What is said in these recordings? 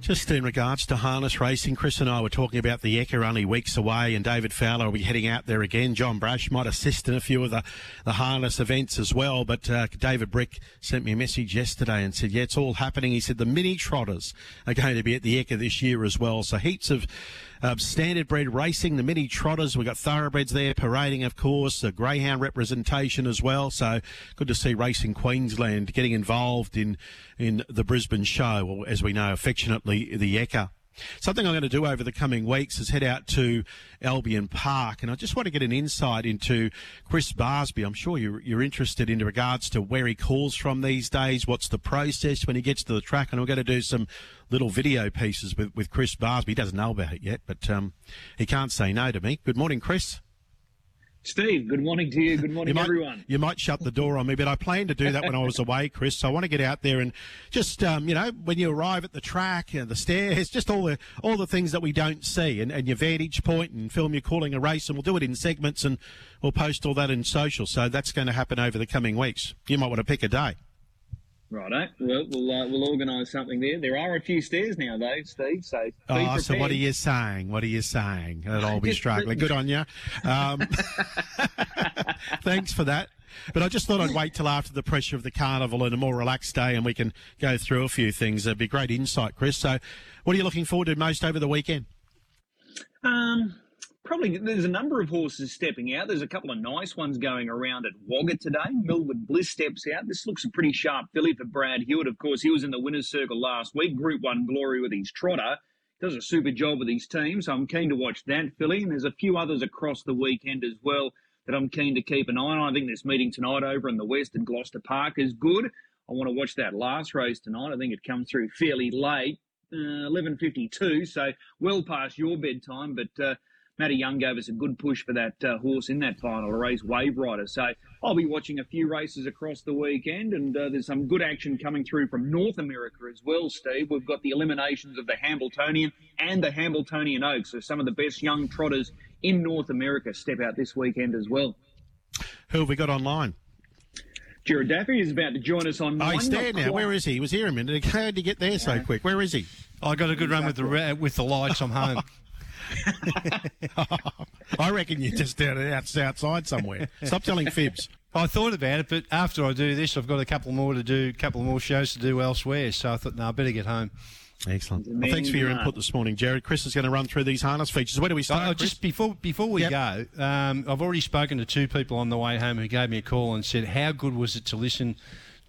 Just in regards to harness racing, Chris and I were talking about the Ekka only weeks away, and David Fowler will be heading out there again. John Brash might assist in a few of the, the harness events as well. But uh, David Brick sent me a message yesterday and said, Yeah, it's all happening. He said the mini trotters are going to be at the Ekka this year as well. So heaps of uh, standard bred racing, the mini trotters. We've got thoroughbreds there parading, of course, the greyhound representation as well. So good to see Racing Queensland getting involved in, in the Brisbane show, or as we know affectionately, the Ekka. Something I'm going to do over the coming weeks is head out to Albion Park, and I just want to get an insight into Chris Barsby. I'm sure you're, you're, interested in regards to where he calls from these days, what's the process when he gets to the track, and we're going to do some little video pieces with, with Chris Barsby. He doesn't know about it yet, but um, he can't say no to me. Good morning, Chris. Steve, good morning to you. Good morning, you might, everyone. You might shut the door on me, but I planned to do that when I was away, Chris. So I want to get out there and just, um, you know, when you arrive at the track, know, the stairs, just all the all the things that we don't see, and, and your vantage point, and film you calling a race, and we'll do it in segments, and we'll post all that in social. So that's going to happen over the coming weeks. You might want to pick a day. Righto. Well, we'll uh, we'll organise something there. There are a few stairs now, though, Steve. So be oh, prepared. so what are you saying? What are you saying? That I'll be struggling. Good on you. Um, thanks for that. But I just thought I'd wait till after the pressure of the carnival and a more relaxed day, and we can go through a few things. It'd be great insight, Chris. So, what are you looking forward to most over the weekend? Um, probably there's a number of horses stepping out. There's a couple of nice ones going around at Wagga today. Millwood Bliss steps out. This looks a pretty sharp filly for Brad Hewitt. Of course, he was in the winner's circle last week. Group One glory with his trotter. Does a super job with his team, so I'm keen to watch that filly. And there's a few others across the weekend as well that I'm keen to keep an eye on. I think this meeting tonight over in the West at Gloucester Park is good. I want to watch that last race tonight. I think it comes through fairly late, uh, 11:52, so well past your bedtime, but. Uh, Matty Young gave us a good push for that uh, horse in that final race, Wave Rider. So I'll be watching a few races across the weekend, and uh, there's some good action coming through from North America as well, Steve. We've got the eliminations of the Hambletonian and the Hambletonian Oaks. So some of the best young trotters in North America step out this weekend as well. Who have we got online? Gerard Daffy is about to join us on. Oh, he's there now. Quite. Where is he? He was here a minute. How did he get there so quick? Where is he? I got a good run with the with the lights. I'm home. I reckon you're just down outside somewhere. Stop telling fibs. I thought about it, but after I do this, I've got a couple more to do, a couple more shows to do elsewhere. So I thought, no, I better get home. Excellent. Well, thanks for your input this morning, Gerard. Chris is going to run through these harness features. Where do we start? Oh, just before before we yep. go, um, I've already spoken to two people on the way home who gave me a call and said, "How good was it to listen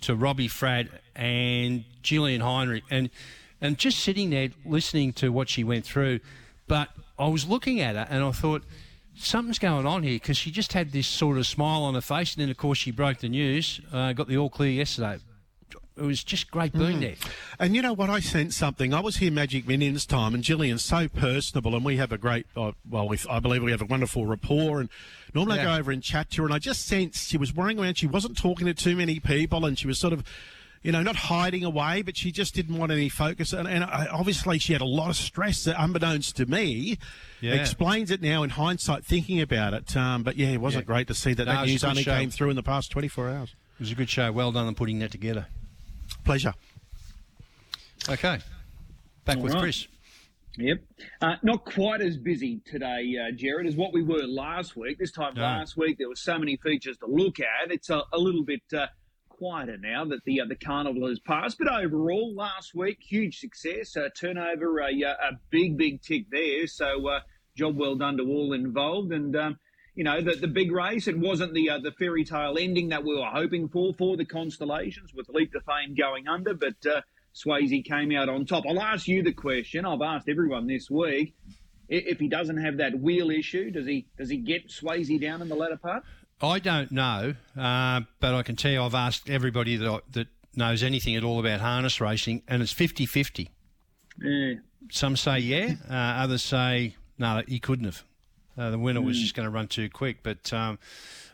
to Robbie Fradd and Gillian Heinrich?" And and just sitting there listening to what she went through, but I was looking at her and I thought something's going on here because she just had this sort of smile on her face, and then of course she broke the news, uh, got the all clear yesterday it was just great being mm. there. And you know what? I sensed something. I was here Magic Millions time, and Gillian's so personable, and we have a great, uh, well, we, I believe we have a wonderful rapport. And normally yeah. I go over and chat to her, and I just sensed she was worrying around. She wasn't talking to too many people, and she was sort of you know, not hiding away, but she just didn't want any focus. And, and obviously, she had a lot of stress, that, unbeknownst to me. Yeah. Explains it now in hindsight, thinking about it. Um, but yeah, it wasn't yeah. great to see that no, that news only show. came through in the past 24 hours. It was a good show. Well done on putting that together. Pleasure. Okay. Back All with right. Chris. Yep. Uh, not quite as busy today, uh, Gerard, as what we were last week. This time no. last week, there were so many features to look at. It's a, a little bit uh, quieter now that the uh, the carnival has passed. But overall, last week, huge success. Uh, turnover, a, a big, big tick there. So, uh, job well done to all involved. And um, you know, the, the big race, it wasn't the uh, the fairy tale ending that we were hoping for for the Constellations with Leap to Fame going under, but uh, Swayze came out on top. I'll ask you the question. I've asked everyone this week. If he doesn't have that wheel issue, does he does he get Swayze down in the latter part? I don't know, uh, but I can tell you I've asked everybody that I, that knows anything at all about harness racing, and it's 50-50. Yeah. Some say yeah, uh, others say no, he couldn't have. Uh, the winner mm. was just going to run too quick, but um,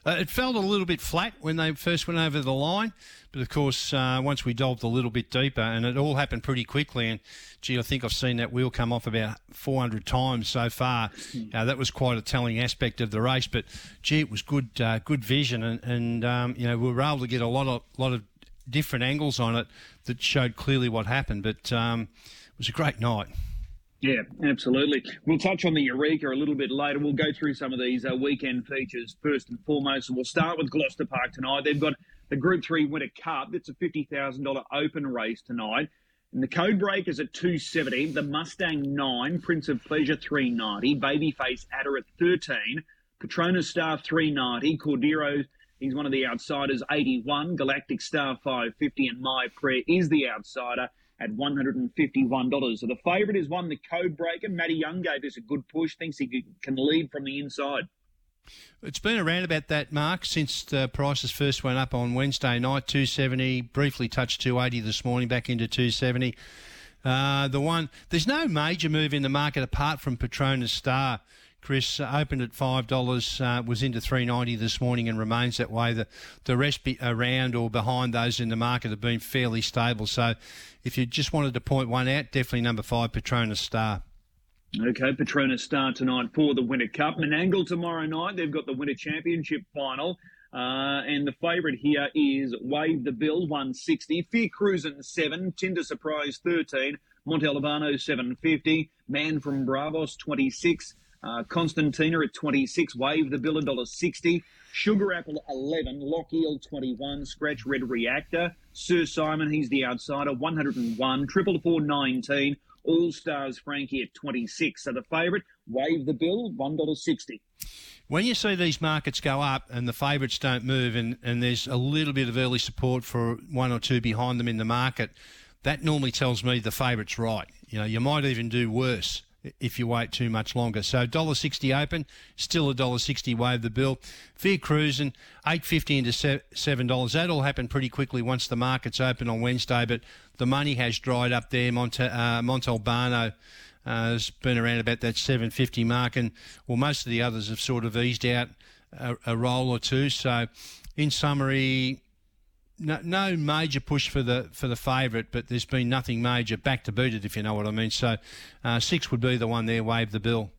uh, it felt a little bit flat when they first went over the line. But of course, uh, once we delved a little bit deeper, and it all happened pretty quickly. And gee, I think I've seen that wheel come off about 400 times so far. Hmm. Uh, that was quite a telling aspect of the race. But gee, it was good, uh, good vision, and, and um, you know we were able to get a lot of lot of different angles on it that showed clearly what happened. But um, it was a great night. Yeah, absolutely. We'll touch on the Eureka a little bit later. We'll go through some of these uh, weekend features first and foremost. We'll start with Gloucester Park tonight. They've got the Group 3 Winter Cup. It's a $50,000 open race tonight. And the Code Breakers at 270, the Mustang 9, Prince of Pleasure 390, Babyface Adder at 13, Patronus Star 390, Cordero, he's one of the outsiders, 81, Galactic Star 550, and My Prayer is the outsider at $151. So the favourite is one, the Code Breaker. Matty Young gave this a good push, thinks he can lead from the inside. It's been around about that mark since the prices first went up on Wednesday night, 270, briefly touched 280 this morning, back into 270. Uh, the one, there's no major move in the market apart from Patronus Star. Chris uh, opened at five dollars, uh, was into three ninety this morning, and remains that way. The the rest be around or behind those in the market have been fairly stable. So, if you just wanted to point one out, definitely number five, Patronus Star. Okay, Patronus Star tonight for the Winter Cup. Menangle tomorrow night. They've got the Winter Championship final. Uh, and the favourite here is Wave the Bill, 160. Fear Cruisin', 7. Tinder Surprise, 13. Montalbano, 750. Man from Bravos, 26. Uh, Constantina at 26, Wave the Bill $1.60. Sugar Apple 11, Lock Eel 21, Scratch Red Reactor, Sir Simon, he's the outsider, 101, Triple Four 19, All Stars Frankie at 26. So the favourite, Wave the Bill, $1.60. When you see these markets go up and the favourites don't move and, and there's a little bit of early support for one or two behind them in the market, that normally tells me the favourite's right. You know, you might even do worse if you wait too much longer. So $1.60 open, still $1.60 wave the bill. Fear cruising, $8.50 into $7. That all happened pretty quickly once the markets open on Wednesday, but the money has dried up there. Monte, uh, Montalbano uh, has been around about that 750 mark, and well, most of the others have sort of eased out a, a roll or two. So, in summary, no, no major push for the for the favourite, but there's been nothing major back to boot it, if you know what I mean. So uh, six would be the one there. Wave the bill.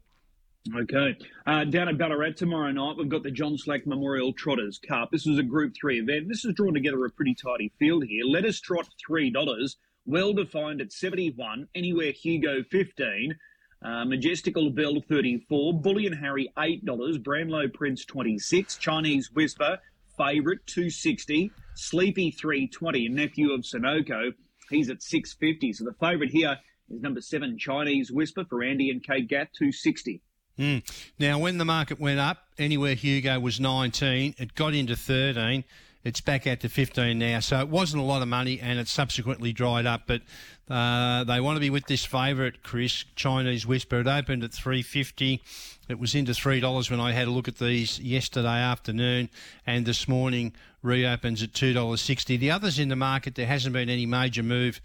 Okay. Uh, down at Ballarat tomorrow night, we've got the John Slack Memorial Trotters Cup. This is a Group 3 event. This has drawn together a pretty tidy field here. Let us trot $3, well defined at 71, anywhere Hugo 15, uh, Majestical Bell 34, Bullion Harry $8, Brownlow Prince 26, Chinese Whisper favourite 260. Sleepy 320, nephew of Sunoco. He's at 650. So the favourite here is number seven, Chinese Whisper for Andy and Kate Gath, 260. Mm. Now, when the market went up, anywhere Hugo was 19, it got into 13. It's back out to 15 now. So it wasn't a lot of money and it subsequently dried up. But uh, they want to be with this favourite, Chris, Chinese Whisper. It opened at 350. It was into $3 when I had a look at these yesterday afternoon. And this morning reopens at $2.60. The others in the market, there hasn't been any major move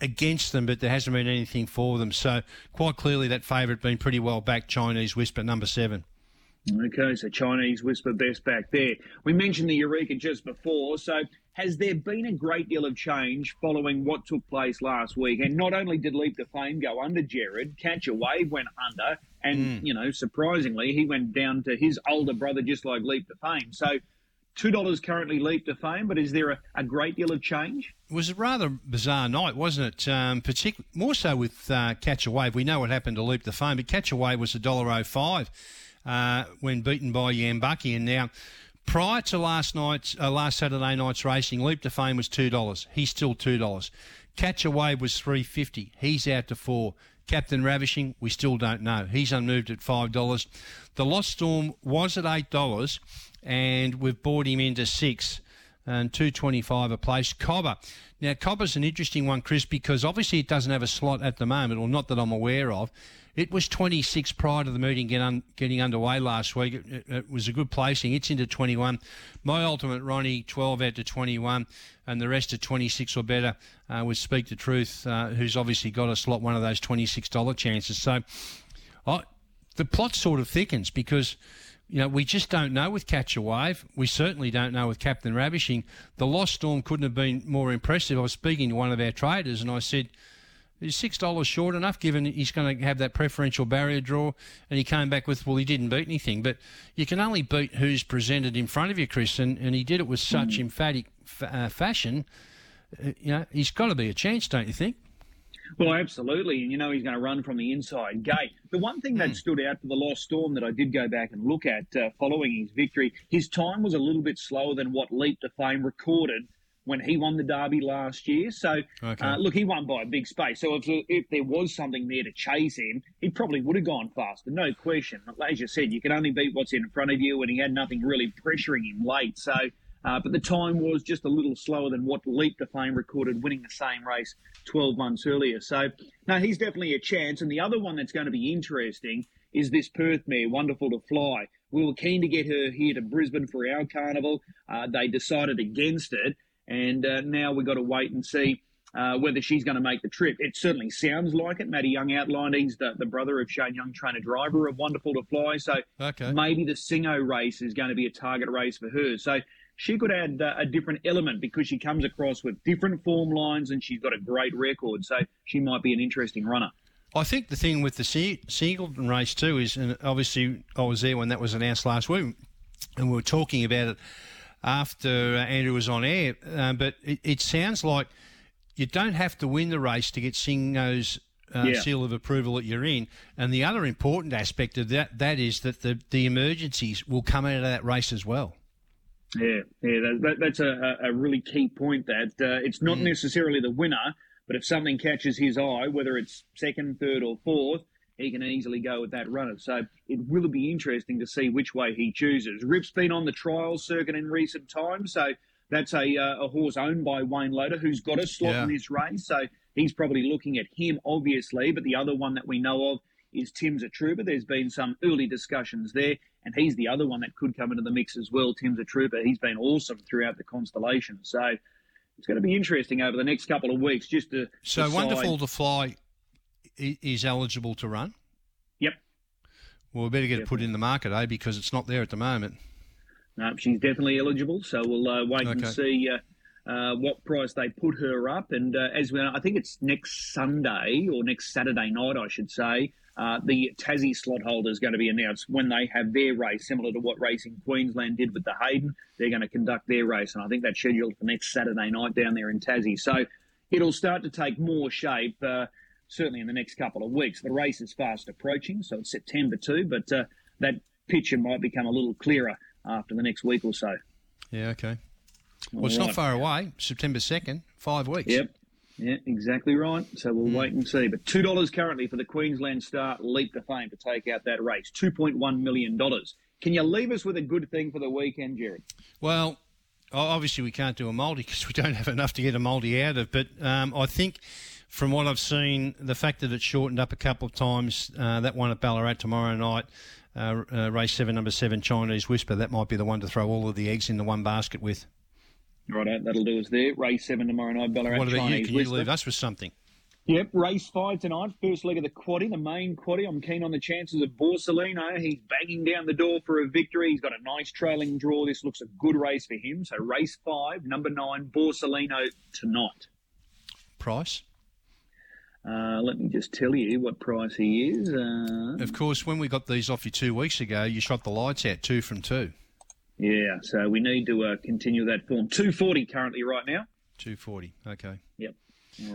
against them, but there hasn't been anything for them. So quite clearly that favourite been pretty well backed, Chinese Whisper, number seven. Okay, so Chinese whisper best back there. We mentioned the Eureka just before. So, has there been a great deal of change following what took place last week? And not only did Leap to Fame go under Gerard, Catch a Wave went under, and mm. you know, surprisingly, he went down to his older brother, just like Leap to Fame. So, two dollars currently Leap to Fame, but is there a, a, great deal of change? It was a rather bizarre night, wasn't it? Um, particularly more so with uh, Catch a Wave. We know what happened to Leap to Fame, but Catch a Wave was a dollar oh five uh, when beaten by Yambucky. And now, prior to last night's uh, last Saturday night's racing, Leap to Fame was two dollars. He's still two dollars. Catch a Wave was three fifty. He's out to four. Captain Ravishing, we still don't know. He's unmoved at five dollars. The Lost Storm was at eight dollars, and we've bought him into six and 225 a place. Cobber. Now, Cobber's an interesting one, Chris, because obviously it doesn't have a slot at the moment, or not that I'm aware of. It was 26 prior to the meeting get un, getting underway last week. It, it, it, was a good placing. It's into 21. My ultimate Ronnie, 12 out to 21, and the rest at 26 or better uh, with Speak the Truth, uh, who's obviously got a slot one of those $26 chances. So, I, the plot sort of thickens because you know, we just don't know with Catch a Wave. We certainly don't know with Captain Ravishing. The Lost Storm couldn't have been more impressive. I was speaking to one of our traders and I said, is six dollars short enough given he's going to have that preferential barrier draw and he came back with well he didn't beat anything but you can only beat who's presented in front of you chris and, and he did it with such mm. emphatic f- uh, fashion uh, you know he's got to be a chance don't you think well, absolutely. And you know, he's going to run from the inside gate. The one thing that mm. stood out for the Lost Storm that I did go back and look at uh, following his victory, his time was a little bit slower than what Leap to Fame recorded when he won the Derby last year. So, okay. uh, look, he won by a big space. So, if, if there was something there to chase him, he probably would have gone faster, no question. As you said, you can only beat what's in front of you, and he had nothing really pressuring him late. So, uh, but the time was just a little slower than what Leap to Fame recorded winning the same race 12 months earlier. So, no, he's definitely a chance. And the other one that's going to be interesting is this Perth mare, Wonderful to Fly. We were keen to get her here to Brisbane for our carnival. Uh, they decided against it. And uh, now we've got to wait and see uh, whether she's going to make the trip. It certainly sounds like it. Matty Young outlined he's the, the brother of Shane Young, trainer driver of Wonderful to Fly. So okay. maybe the Singo race is going to be a target race for her. So she could add uh, a different element because she comes across with different form lines and she's got a great record. So she might be an interesting runner. I think the thing with the Singleton race too is, and obviously I was there when that was announced last week, and we were talking about it after uh, Andrew was on air. Uh, but it, it, sounds like you don't have to win the race to get Singo's uh, yeah. seal of approval that you're in. And the other important aspect of that that is that the the emergencies will come out of that race as well. Yeah, yeah, that, that, that's a, a really key point. That uh, it's not mm. necessarily the winner, but if something catches his eye, whether it's second, third, or fourth, he can easily go with that runner. So it will be interesting to see which way he chooses. Rip's been on the trial circuit in recent times, so that's a, uh, a horse owned by Wayne Loader who's got a slot yeah. in this race. So he's probably looking at him, obviously. But the other one that we know of is Tim's a Trooper. There's been some early discussions there, and he's the other one that could come into the mix as well. Tim's a Trooper. He's been awesome throughout the constellation. So it's going to be interesting over the next couple of weeks just to. So decide. wonderful to fly is eligible to run. Yep. Well, we better get it put in the market, eh? Because it's not there at the moment. No, she's definitely eligible. So we'll uh, wait okay. and see. Uh, uh, what price they put her up. And uh, as we know, I think it's next Sunday or next Saturday night, I should say, uh, the Tassie slot holder is going to be announced when they have their race, similar to what Racing Queensland did with the Hayden. They're going to conduct their race, and I think that's scheduled for next Saturday night down there in Tassie. So it'll start to take more shape, uh, certainly in the next couple of weeks. The race is fast approaching, so it's September too, but uh, that picture might become a little clearer after the next week or so. Yeah, okay. Well, it's right. not far away. September 2nd, five weeks. Yep. Yeah, exactly right. So we'll mm. wait and see. But two dollars currently for the Queensland Star Leap to Fame to take out that race. Two point one million dollars. Can you leave us with a good thing for the weekend, Gerard? Well, obviously we can't do a multi because we don't have enough to get a multi out of. But um, I think from what I've seen, the fact that it's shortened up a couple of times, uh, that one at Ballarat tomorrow night, uh, uh, race seven, number seven, Chinese Whisper, that might be the one to throw all of the eggs in the one basket with. Right, that'll do us there. Race seven tomorrow night, Ballarat. What about Chinese you? Can you leave us with something? Yep, race five tonight. First leg of the quaddy, the main quaddy. I'm keen on the chances of Borsalino. He's banging down the door for a victory. He's got a nice trailing draw. This looks a good race for him. So race five, number nine, Borsalino tonight. Price? Uh, let me just tell you what price he is. Uh, of course, when we got these off you two weeks ago, you shot the lights out two from two. Yeah, so we need to uh, continue that form. 240 currently right now. 240, okay. Yep.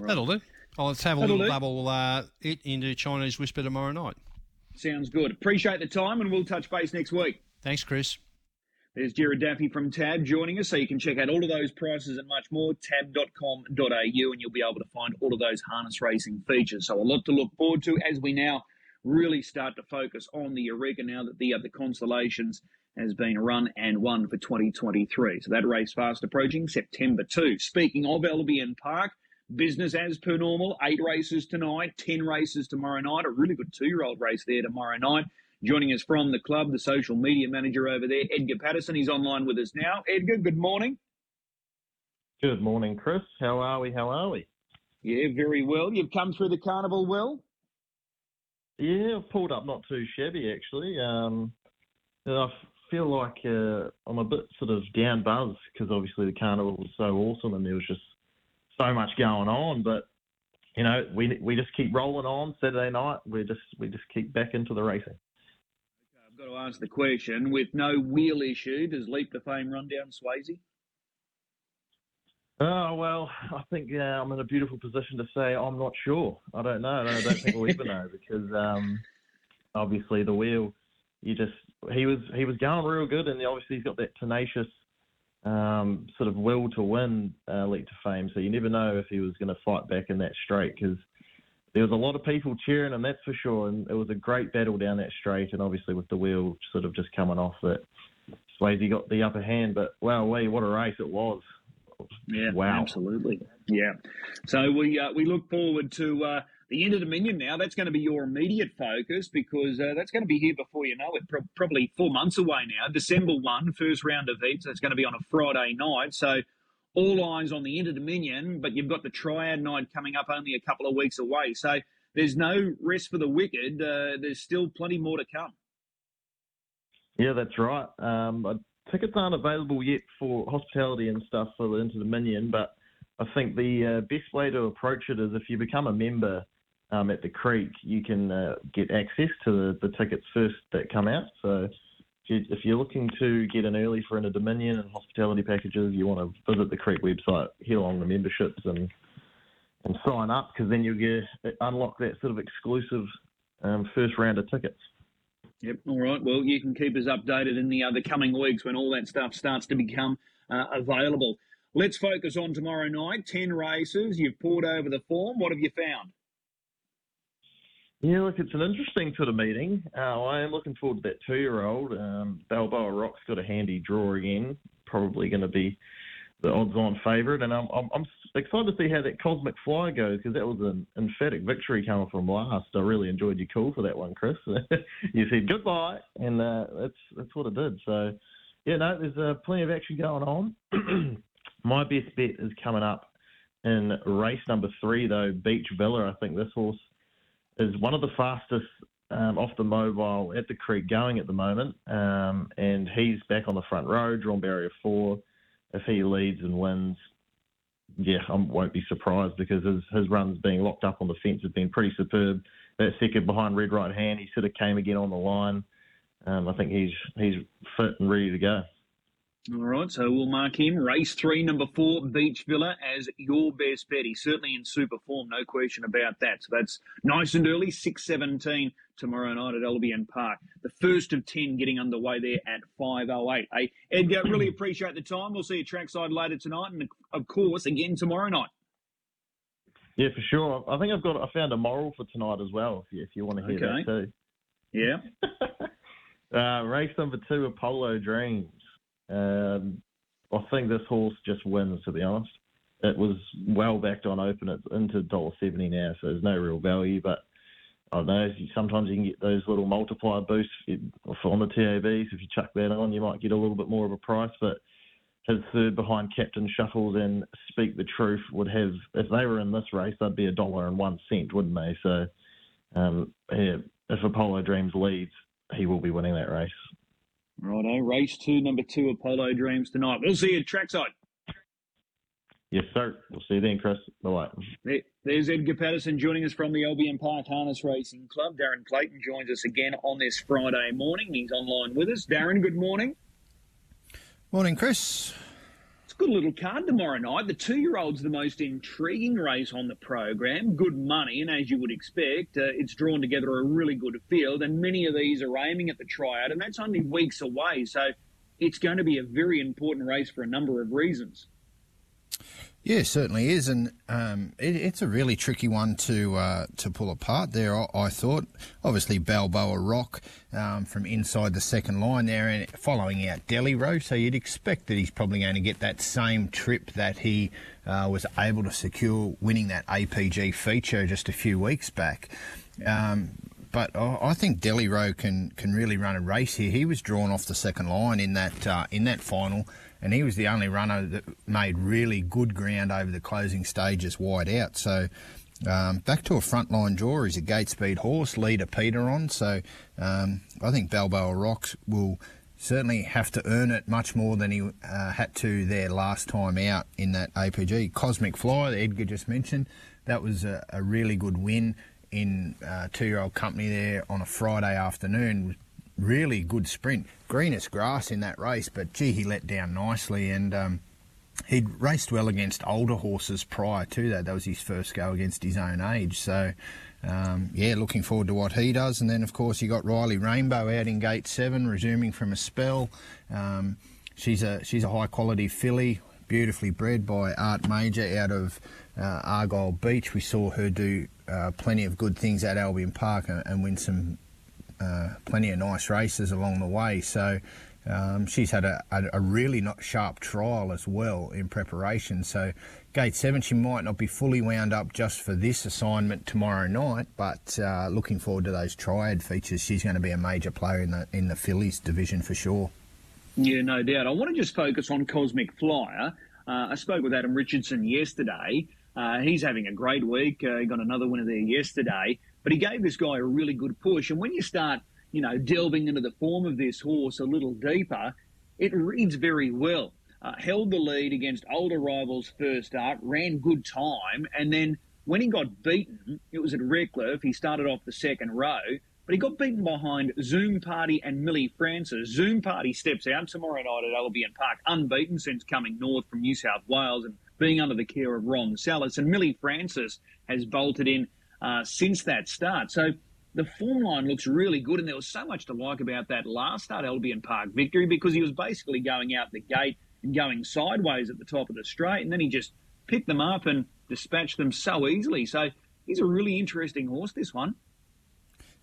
That'll do. Oh, let's have a That'll little do. double uh, it into Chinese Whisper tomorrow night. Sounds good. Appreciate the time, and we'll touch base next week. Thanks, Chris. There's Gerard Daffy from Tab joining us, so you can check out all of those prices and much more, tab.com.au, and you'll be able to find all of those harness racing features. So a lot to look forward to as we now really start to focus on the Eureka now that the, uh, the Constellations has been run and won for 2023. So that race fast approaching September 2. Speaking of Albion Park, business as per normal. Eight races tonight, 10 races tomorrow night. A really good two year old race there tomorrow night. Joining us from the club, the social media manager over there, Edgar Patterson. He's online with us now. Edgar, good morning. Good morning, Chris. How are we? How are we? Yeah, very well. You've come through the carnival well? Yeah, I've pulled up not too shabby actually. Um, I feel like uh, I'm a bit sort of down buzz because obviously the carnival was so awesome and there was just so much going on. But you know, we we just keep rolling on. Saturday night, we just we just keep back into the racing. To ask the question: with no wheel issue, does Leap to Fame run down Swayze? Oh well, I think yeah, I'm in a beautiful position to say I'm not sure. I don't know. I don't think we'll ever know because um, obviously the wheel, you just he was he was going real good, and obviously he's got that tenacious um, sort of will to win uh, Leap to Fame. So you never know if he was going to fight back in that straight because there was a lot of people cheering and that's for sure. And it was a great battle down that straight, and obviously with the wheel sort of just coming off that. Swayze got the upper hand, but wow, wait, what a race it was! Yeah, wow, absolutely. Yeah. So we uh, we look forward to uh, the Inter Dominion now. That's going to be your immediate focus because uh, that's going to be here before you know it. Pro- probably four months away now. December one, first round of heats. That's going to be on a Friday night. So all eyes on the Inter Dominion, but you've got the Triad night coming up only a couple of weeks away. So there's no rest for the wicked. Uh, there's still plenty more to come. Yeah, that's right. Um, tickets aren't available yet for hospitality and stuff for the Inter Dominion, but I think the uh, best way to approach it is if you become a member um, at the Creek, you can uh, get access to the, the, tickets first that come out. So if you're looking to get in early for Inter Dominion and hospitality packages, you want to visit the Creek website, head along the memberships and and sign up because then you'll get unlock that sort of exclusive um, first round of tickets. Yep. All right. Well, you can keep us updated in the other coming weeks when all that stuff starts to become uh, available. Let's focus on tomorrow night. Ten races. You've poured over the form. What have you found? Yeah, look, it's an interesting sort of meeting. Uh, I am looking forward to that two-year-old. Um, Balboa Rock's got a handy draw again. Probably going to be the odds-on favourite, and I'm, I'm, I'm, excited to see how that Cosmic Fly goes because that was an emphatic victory coming from last. I really enjoyed your call for that one, Chris. you said goodbye, and uh, that's that's what it did. So, yeah, no, there's uh, plenty of action going on. My best bet is coming up in race number three, though, Beach Villa. I think this horse is one of the fastest um, off the mobile at the creek going at the moment, um, and he's back on the front row, drawn barrier four. If he leads and wins, yeah, I won't be surprised because his his runs being locked up on the fence have been pretty superb. That second behind Red Right Hand, he sort of came again on the line. Um, I think he's he's fit and ready to go. All right, so we'll mark him. Race three, number four, Beach Villa, as your best bet. He's certainly in super form, no question about that. So that's nice and early, 6.17 tomorrow night at Albion Park. The first of 10 getting underway there at 5.08. Hey, Edgar, really appreciate the time. We'll see you trackside later tonight and, of course, again tomorrow night. Yeah, for sure. I think I've got, I found a moral for tonight as well, if you, if you want to hear okay. that too. Yeah. uh, race number two, Apollo Dreams. Um, I think this horse just wins, to be honest. It was well backed on open. It's into dollar seventy now, so there's no real value. But I don't know. Sometimes you can get those little multiplier boosts on the TABs. If you chuck that on, you might get a little bit more of a price. But his third behind Captain Shuffles and Speak the Truth would have, if they were in this race, they'd be a dollar and one cent, wouldn't they? So um, yeah, if Apollo Dreams leads, he will be winning that race. Righto, race two, number two, Apollo Dreams tonight. We'll see you at trackside. Yes, sir. We'll see you then, Chris. Bye bye. There's Edgar Patterson joining us from the Albion Park Harness Racing Club. Darren Clayton joins us again on this Friday morning. He's online with us. Darren, good morning. Morning, Chris good little card tomorrow night. The two-year-old's the most intriguing race on the program. Good money, and as you would expect, uh, it's drawn together a really good field. And many of these are aiming at the tryout, and that's only weeks away. So it's going to be a very important race for a number of reasons. Yeah, certainly is, and um, it, it's a really tricky one to uh, to pull apart. There, I, thought. Obviously, Balboa Rock um, from inside the second line there, and following out Delhi Road. So you'd expect that he's probably going to get that same trip that he uh, was able to secure, winning that APG feature just a few weeks back. Um, but I think Delhi Road can can really run a race here. He was drawn off the second line in that uh, in that final and he was the only runner that made really good ground over the closing stages wide out. So um, back to a frontline draw. He's a gate speed horse, leader Peter on. So um, I think Balboa Rocks will certainly have to earn it much more than he uh, had to there last time out in that APG. Cosmic Flyer, Edgar just mentioned, that was a, a really good win in uh, two-year-old company there on a Friday afternoon. Really good sprint, greenest grass in that race, but gee, he let down nicely and. Um, he'd raced well against older horses prior to that. That was his first go against his own age. So, um, yeah, looking forward to what he does. And then, of course, you got Riley Rainbow out in gate seven, resuming from a spell. Um, she's a she's a high quality filly, beautifully bred by Art Major out of uh, Argyle Beach. We saw her do uh, plenty of good things at Albion Park and, and win some uh, plenty of nice races along the way. So. Um, she's had a, a, a, really not sharp trial as well in preparation. So, gate seven, she might not be fully wound up just for this assignment tomorrow night, but uh, looking forward to those triad features. She's going to be a major player in the in the fillies division for sure. Yeah, no doubt. I want to just focus on Cosmic Flyer. Uh, I spoke with Adam Richardson yesterday. Uh, he's having a great week. Uh, he got another winner there yesterday, but he gave this guy a really good push. And when you start you know, delving into the form of this horse a little deeper, it reads very well. Uh, held the lead against older rivals first up, ran good time, and then when he got beaten, it was at Redcliffe. He started off the second row, but he got beaten behind Zoom Party and Millie Francis. Zoom Party steps out tomorrow night at Albion Park, unbeaten since coming north from New South Wales and being under the care of Ron Salas. And Millie Francis has bolted in uh, since that start. So the form line looks really good, and there was so much to like about that last start Albion Park victory because he was basically going out the gate and going sideways at the top of the straight, and then he just picked them up and dispatched them so easily. So he's a really interesting horse, this one.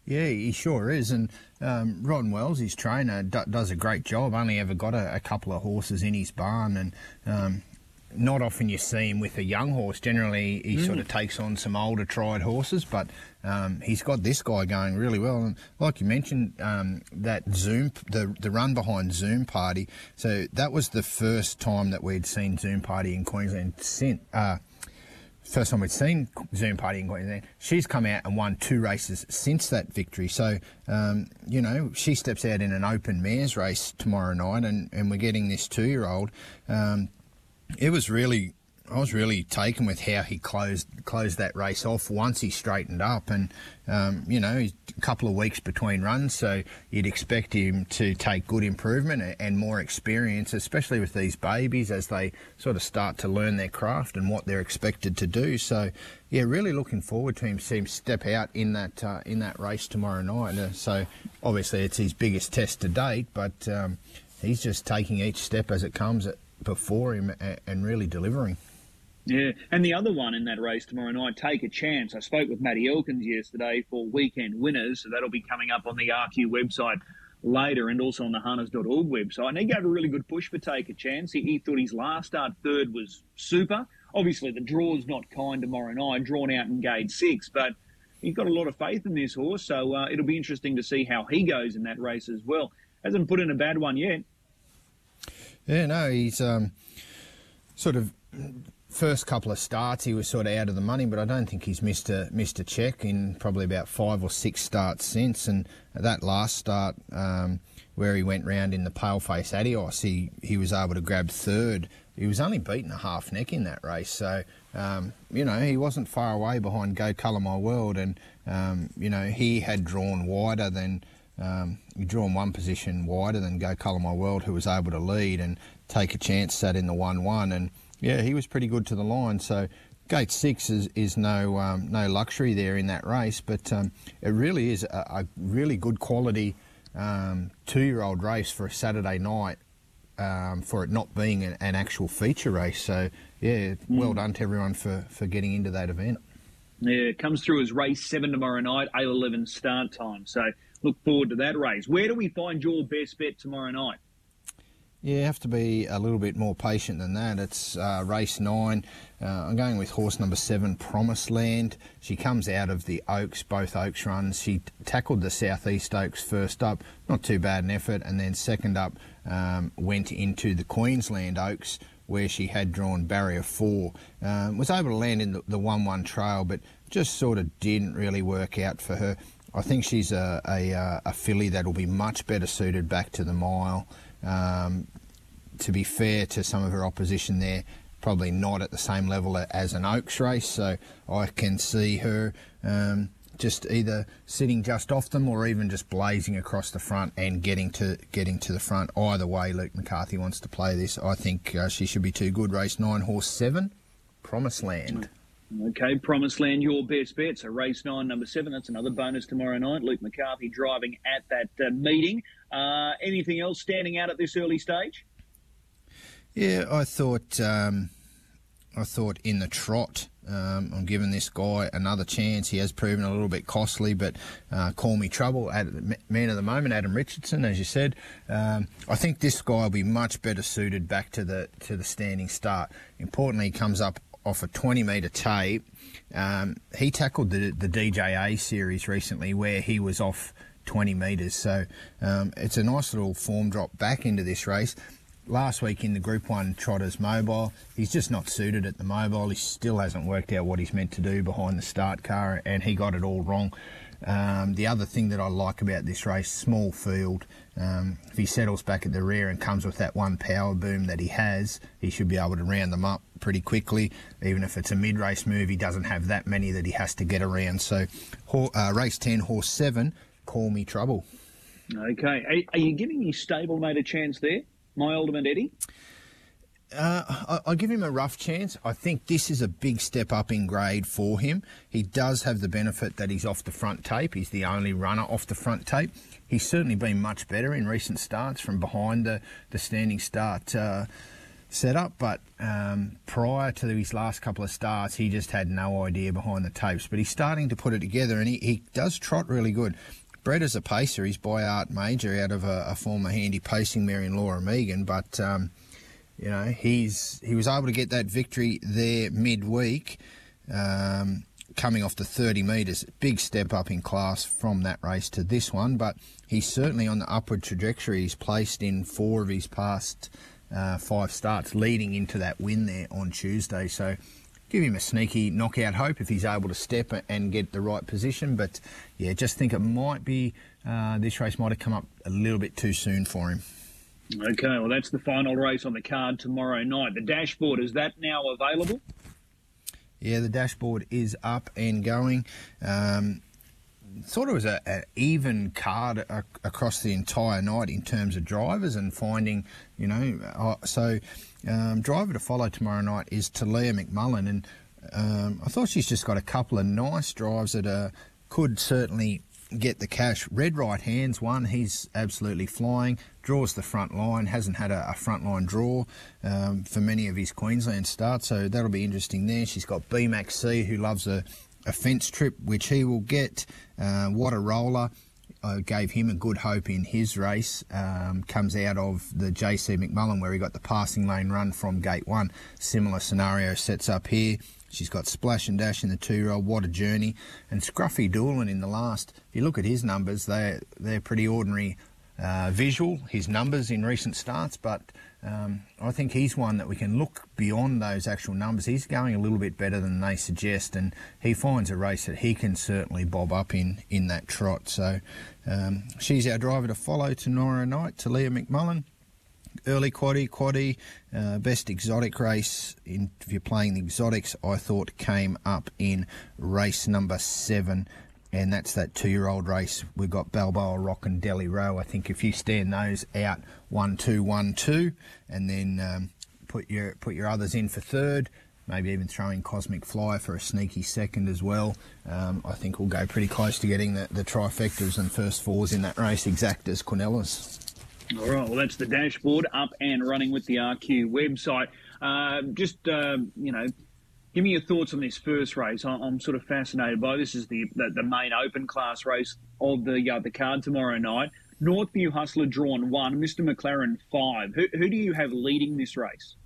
Yeah, he sure is. And um, Ron Wells, his trainer, d- does a great job. Only ever got a, a, couple of horses in his barn, and um, not often you see him with a young horse. Generally, he mm. sort of takes on some older tried horses, but um, he's got this guy going really well. And like you mentioned, um, that Zoom, the the run behind Zoom Party. So that was the first time that we'd seen Zoom Party in Queensland since. Uh, first time we'd seen Zoom Party in Queensland. She's come out and won two races since that victory. So, um, you know, she steps out in an open mares race tomorrow night, and, and we're getting this two year old. Um, it was really I was really taken with how he closed closed that race off once he straightened up, and um, you know, a couple of weeks between runs, so you'd expect him to take good improvement and more experience, especially with these babies as they sort of start to learn their craft and what they're expected to do. So, yeah, really looking forward to him seeing him step out in that uh, in that race tomorrow night. Uh, so, obviously, it's his biggest test to date, but um, he's just taking each step as it comes before him and really delivering. Yeah, and the other one in that race tomorrow night, Take a Chance. I spoke with Matty Elkins yesterday for weekend winners, so that'll be coming up on the RQ website later and also on the harness.org website. And he gave a really good push for Take a Chance. He, he thought his last start third was super. Obviously, the draw's not kind tomorrow night, drawn out in gate six, but he's got a lot of faith in this horse, so uh, it'll be interesting to see how he goes in that race as well. Hasn't put in a bad one yet. Yeah, no, he's um, sort of first couple of starts he was sort of out of the money, but I don't think he's missed a missed a check in probably about five or six starts since. And that last start um, where he went round in the paleface Adios, he he was able to grab third. He was only beaten a half neck in that race, so um, you know he wasn't far away behind Go Colour My World, and um, you know he had drawn wider than. Um, you in one position wider than Go Colour My World, who was able to lead and take a chance, sat in the 1 1. And yeah, he was pretty good to the line. So gate six is, is no um, no luxury there in that race, but um, it really is a, a really good quality um, two year old race for a Saturday night. Um, for it not being an, an, actual feature race, so yeah, mm. well done to everyone for, for getting into that event. Yeah, it comes through as race seven tomorrow night, eight eleven start time. So look forward to that race. Where do we find your best bet tomorrow night? Yeah, you have to be a little bit more patient than that. It's uh, race nine. Uh, I'm going with horse number seven, Promised Land. She comes out of the Oaks, both Oaks runs. She tackled the Southeast Oaks first up, not too bad an effort, and then second up um, went into the Queensland Oaks where she had drawn barrier four. Um, was able to land in the, 1 1 trail, but just sort of didn't really work out for her. I think she's a, a, uh, a filly that'll be much better suited back to the mile. Um, to be fair to some of her opposition there, probably not at the same level as an Oaks race. So I can see her um, just either sitting just off them or even just blazing across the front and getting to getting to the front. Either way, Luke McCarthy wants to play this. I think uh, she should be too good. Race nine, horse seven, Promised Land. Okay, Promised Land, your best bet. So race nine, number seven. That's another bonus tomorrow night. Luke McCarthy driving at that uh, meeting. Uh, anything else standing out at this early stage? Yeah, I thought um, I thought in the trot. Um, I'm giving this guy another chance. He has proven a little bit costly, but uh, call me trouble. At man of the moment, Adam Richardson, as you said. Um, I think this guy will be much better suited back to the to the standing start. Importantly, he comes up off a 20 metre tape. Um, he tackled the, the DJA series recently where he was off 20 metres. So um, it's a nice little form drop back into this race. Last week in the Group 1 Trotters Mobile, he's just not suited at the Mobile. He still hasn't worked out what he's meant to do behind the start car, and he got it all wrong. Um, the other thing that I like about this race, small field. Um, if he settles back at the rear and comes with that one power boom that he has, he should be able to round them up pretty quickly. Even if it's a mid-race move, he doesn't have that many that he has to get around. So, uh, race 10, horse 7, call me trouble. Okay. Are, are you giving his stablemate a chance there, my ultimate Eddie? Uh, I'll give him a rough chance. I think this is a big step up in grade for him. He does have the benefit that he's off the front tape. He's the only runner off the front tape. He's certainly been much better in recent starts from behind the, the standing start uh, setup, but um, prior to his last couple of starts, he just had no idea behind the tapes. But he's starting to put it together, and he, he does trot really good. Brett is a pacer, he's by Art Major out of a, a former handy pacing mare in Laura Megan, but. Um, you know, he's he was able to get that victory there midweek, um, coming off the 30 metres. Big step up in class from that race to this one, but he's certainly on the upward trajectory. He's placed in four of his past uh, five starts, leading into that win there on Tuesday. So give him a sneaky knockout hope if he's able to step and get the right position. But yeah, just think it might be uh, this race might have come up a little bit too soon for him. Okay, well, that's the final race on the card tomorrow night. The dashboard, is that now available? Yeah, the dashboard is up and going. Um, sort of was an even card across the entire night in terms of drivers and finding, you know, uh, so um, driver to follow tomorrow night is Talia McMullen, and um, I thought she's just got a couple of nice drives that uh, could certainly get the cash. Red right hands one, he's absolutely flying. Draws the front line, hasn't had a, a front line draw um, for many of his Queensland starts, so that'll be interesting there. She's got B Max C, who loves a, a fence trip, which he will get. Uh, what a roller! I gave him a good hope in his race. Um, comes out of the JC McMullen where he got the passing lane run from gate one. Similar scenario sets up here. She's got Splash and Dash in the two-year-old. What a journey! And Scruffy Doolan in the last. If you look at his numbers, they they're pretty ordinary uh, visual. His numbers in recent starts, but um, I think he's one that we can look beyond those actual numbers. He's going a little bit better than they suggest, and he finds a race that he can certainly bob up in in that trot. So um, she's our driver to follow tomorrow night, Talia McMullen early quaddy, quaddy, uh, best exotic race. In, if you're playing the exotics, I thought came up in race number seven, and that's that two-year-old race. We've got Balboa Rock and Delhi Row. I think if you stand those out one, two, one, two, and then um, put your put your others in for third. Maybe even throwing Cosmic Fly for a sneaky second as well. Um, I think we'll go pretty close to getting the, the trifectas and first fours in that race, exact as Cornelis. All right, well, that's the dashboard up and running with the RQ website. Uh, just, uh, you know, give me your thoughts on this first race. I'm sort of fascinated by this. is the, the, the main open class race of the uh, the card tomorrow night. Northview Hustler drawn one, Mr. McLaren five. Who, who do you have leading this race?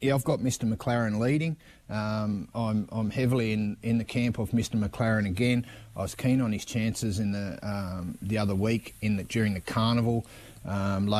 Yeah, I've got Mr. McLaren leading. Um, I'm, I'm heavily in, in the camp of Mr. McLaren again. I was keen on his chances in the um, the other week in the, during the carnival um,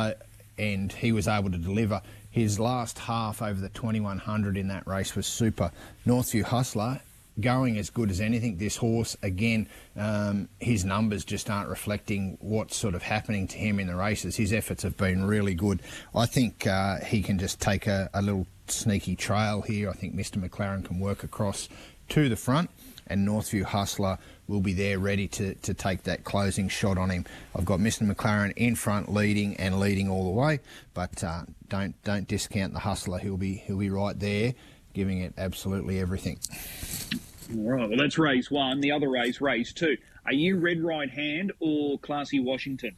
and he was able to deliver. His last half over the 2100 in that race was super. Northview Hustler going as good as anything. This horse, again, um, his numbers just aren't reflecting what's sort of happening to him in the races. His efforts have been really good. I think uh, he can just take a, a little sneaky trail here. I think Mr. McLaren can work across to the front, and Northview Hustler will be there ready to, to take that closing shot on him. I've got Mr. McLaren in front, leading and leading all the way, but uh, don't don't discount the Hustler. He'll be he'll be right there, giving it absolutely everything. All right, well, that's race one. The other race, race two. Are you Red Right Hand or Classy Washington?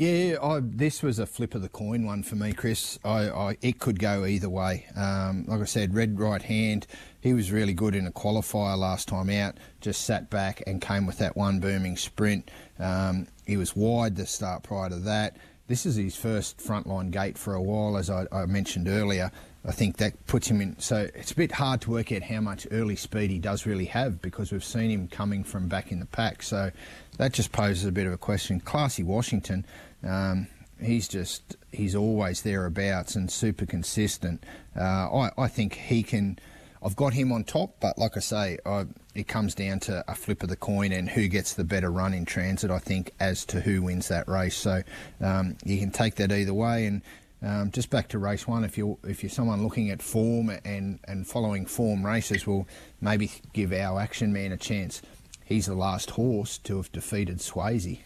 Yeah, I, this was a flip of the coin one for me, Chris. I, I it could go either way. Um, like I said, red right hand. He was really good in a qualifier last time out. Just sat back and came with that one booming sprint. Um, he was wide the start prior to that. This is his first frontline gate for a while, as I, I mentioned earlier. I think that puts him in. So it's a bit hard to work out how much early speed he does really have because we've seen him coming from back in the pack. So that just poses a bit of a question. Classy Washington, um, he's just he's always thereabouts and super consistent. Uh, I I think he can. I've got him on top, but like I say, I, it comes down to a flip of the coin and who gets the better run in transit. I think as to who wins that race. So um, you can take that either way and. Um, just back to race one, if you're if you're someone looking at form and, and following form races, will maybe give our action man a chance. He's the last horse to have defeated Swayze.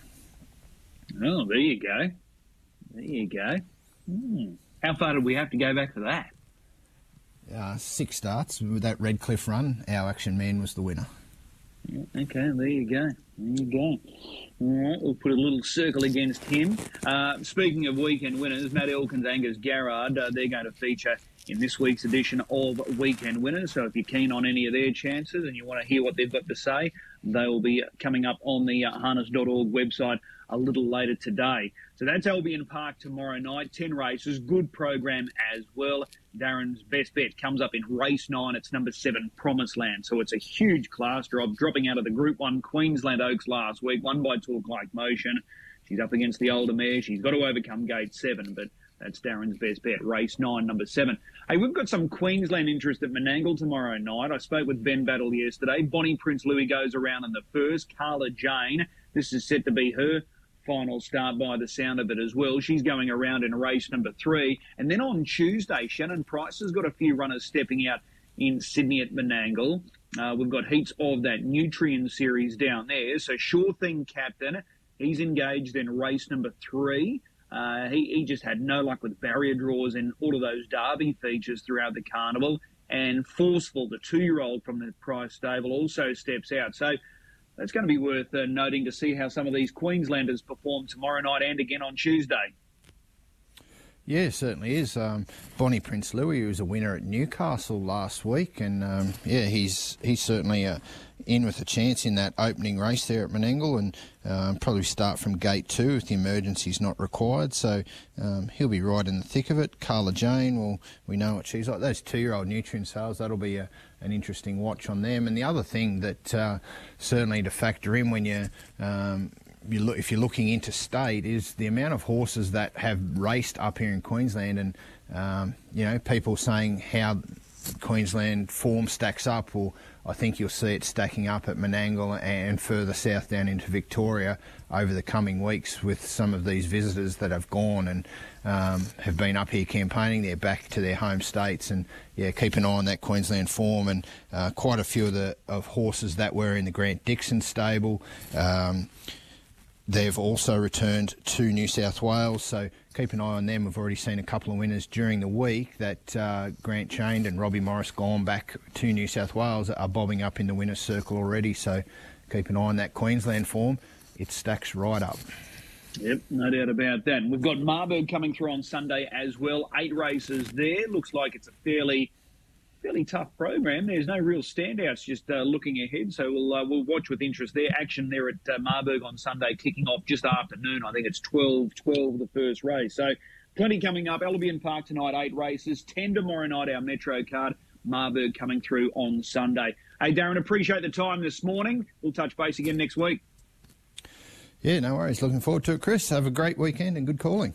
Oh, there you go. There you go. Hmm. How far did we have to go back for that? Uh, six starts with that Redcliffe run. Our action man was the winner. Yeah, okay, there you go. There you go. All right, we'll put a little circle against him. Uh, speaking of weekend winners, Matt Elkins, Angus Garrard, uh, they're going to feature in this week's edition of Weekend Winners. So if you're keen on any of their chances and you want to hear what they've got to say, they will be coming up on the uh, harness.org website a little later today. So that's Albion Park tomorrow night. 10 races, good program as well. Darren's best bet comes up in race nine. It's number seven, Promised Land. So it's a huge class drop, dropping out of the Group 1 Queensland Oaks last week, won by Talk Like Motion. She's up against the older mare. She's got to overcome gate seven, but that's Darren's best bet. Race nine, number seven. Hey, we've got some Queensland interest at Menangle tomorrow night. I spoke with Ben Battle yesterday. Bonnie Prince Louis goes around in the first. Carla Jane, this is set to be her final start by the sound of it as well. She's going around in race number three. And then on Tuesday, Shannon Price has got a few runners stepping out in Sydney at Menangle. Uh, we've got heats of that Nutrien series down there. So Sure Thing Captain, he's engaged in race number three. Uh, he, he just had no luck with barrier draws in all of those Derby features throughout the carnival. And Forceful, the two-year-old from the Price stable, also steps out. So that's going to be worth uh, noting to see how some of these Queenslanders perform tomorrow night and again on Tuesday. Yeah, certainly is. Um, Bonnie Prince Louis was a winner at Newcastle last week, and um, yeah, he's he's certainly uh, in with a chance in that opening race there at Menangle, and um, probably start from gate two if the emergency's not required. So um, he'll be right in the thick of it. Carla Jane, well, we know what she's like. Those two-year-old Nutrien sales, that'll be a, an interesting watch on them. And the other thing that uh, certainly to factor in when you um, you look, if you're looking interstate, is the amount of horses that have raced up here in Queensland, and um, you know, people saying how Queensland form stacks up. Well, I think you'll see it stacking up at Menangle and further south down into Victoria over the coming weeks with some of these visitors that have gone and um, have been up here campaigning. They're back to their home states, and yeah, keep an eye on that Queensland form and uh, quite a few of the of horses that were in the Grant Dixon stable. Um, They've also returned to New South Wales, so keep an eye on them. We've already seen a couple of winners during the week that uh, Grant Chained and Robbie Morris gone back to New South Wales are bobbing up in the winner's circle already, so keep an eye on that Queensland form. It stacks right up. Yep, no doubt about that. We've got Marburg coming through on Sunday as well. Eight races there. Looks like it's a fairly fairly tough program. There's no real standouts just uh, looking ahead, so we'll uh, we'll watch with interest their Action there at uh, Marburg on Sunday, kicking off just after noon. I think it's 12 12 the first race. So plenty coming up. Albion Park tonight, eight races. 10 tomorrow night, our Metro card. Marburg coming through on Sunday. Hey, Darren, appreciate the time this morning. We'll touch base again next week. Yeah, no worries. Looking forward to it, Chris. Have a great weekend and good calling.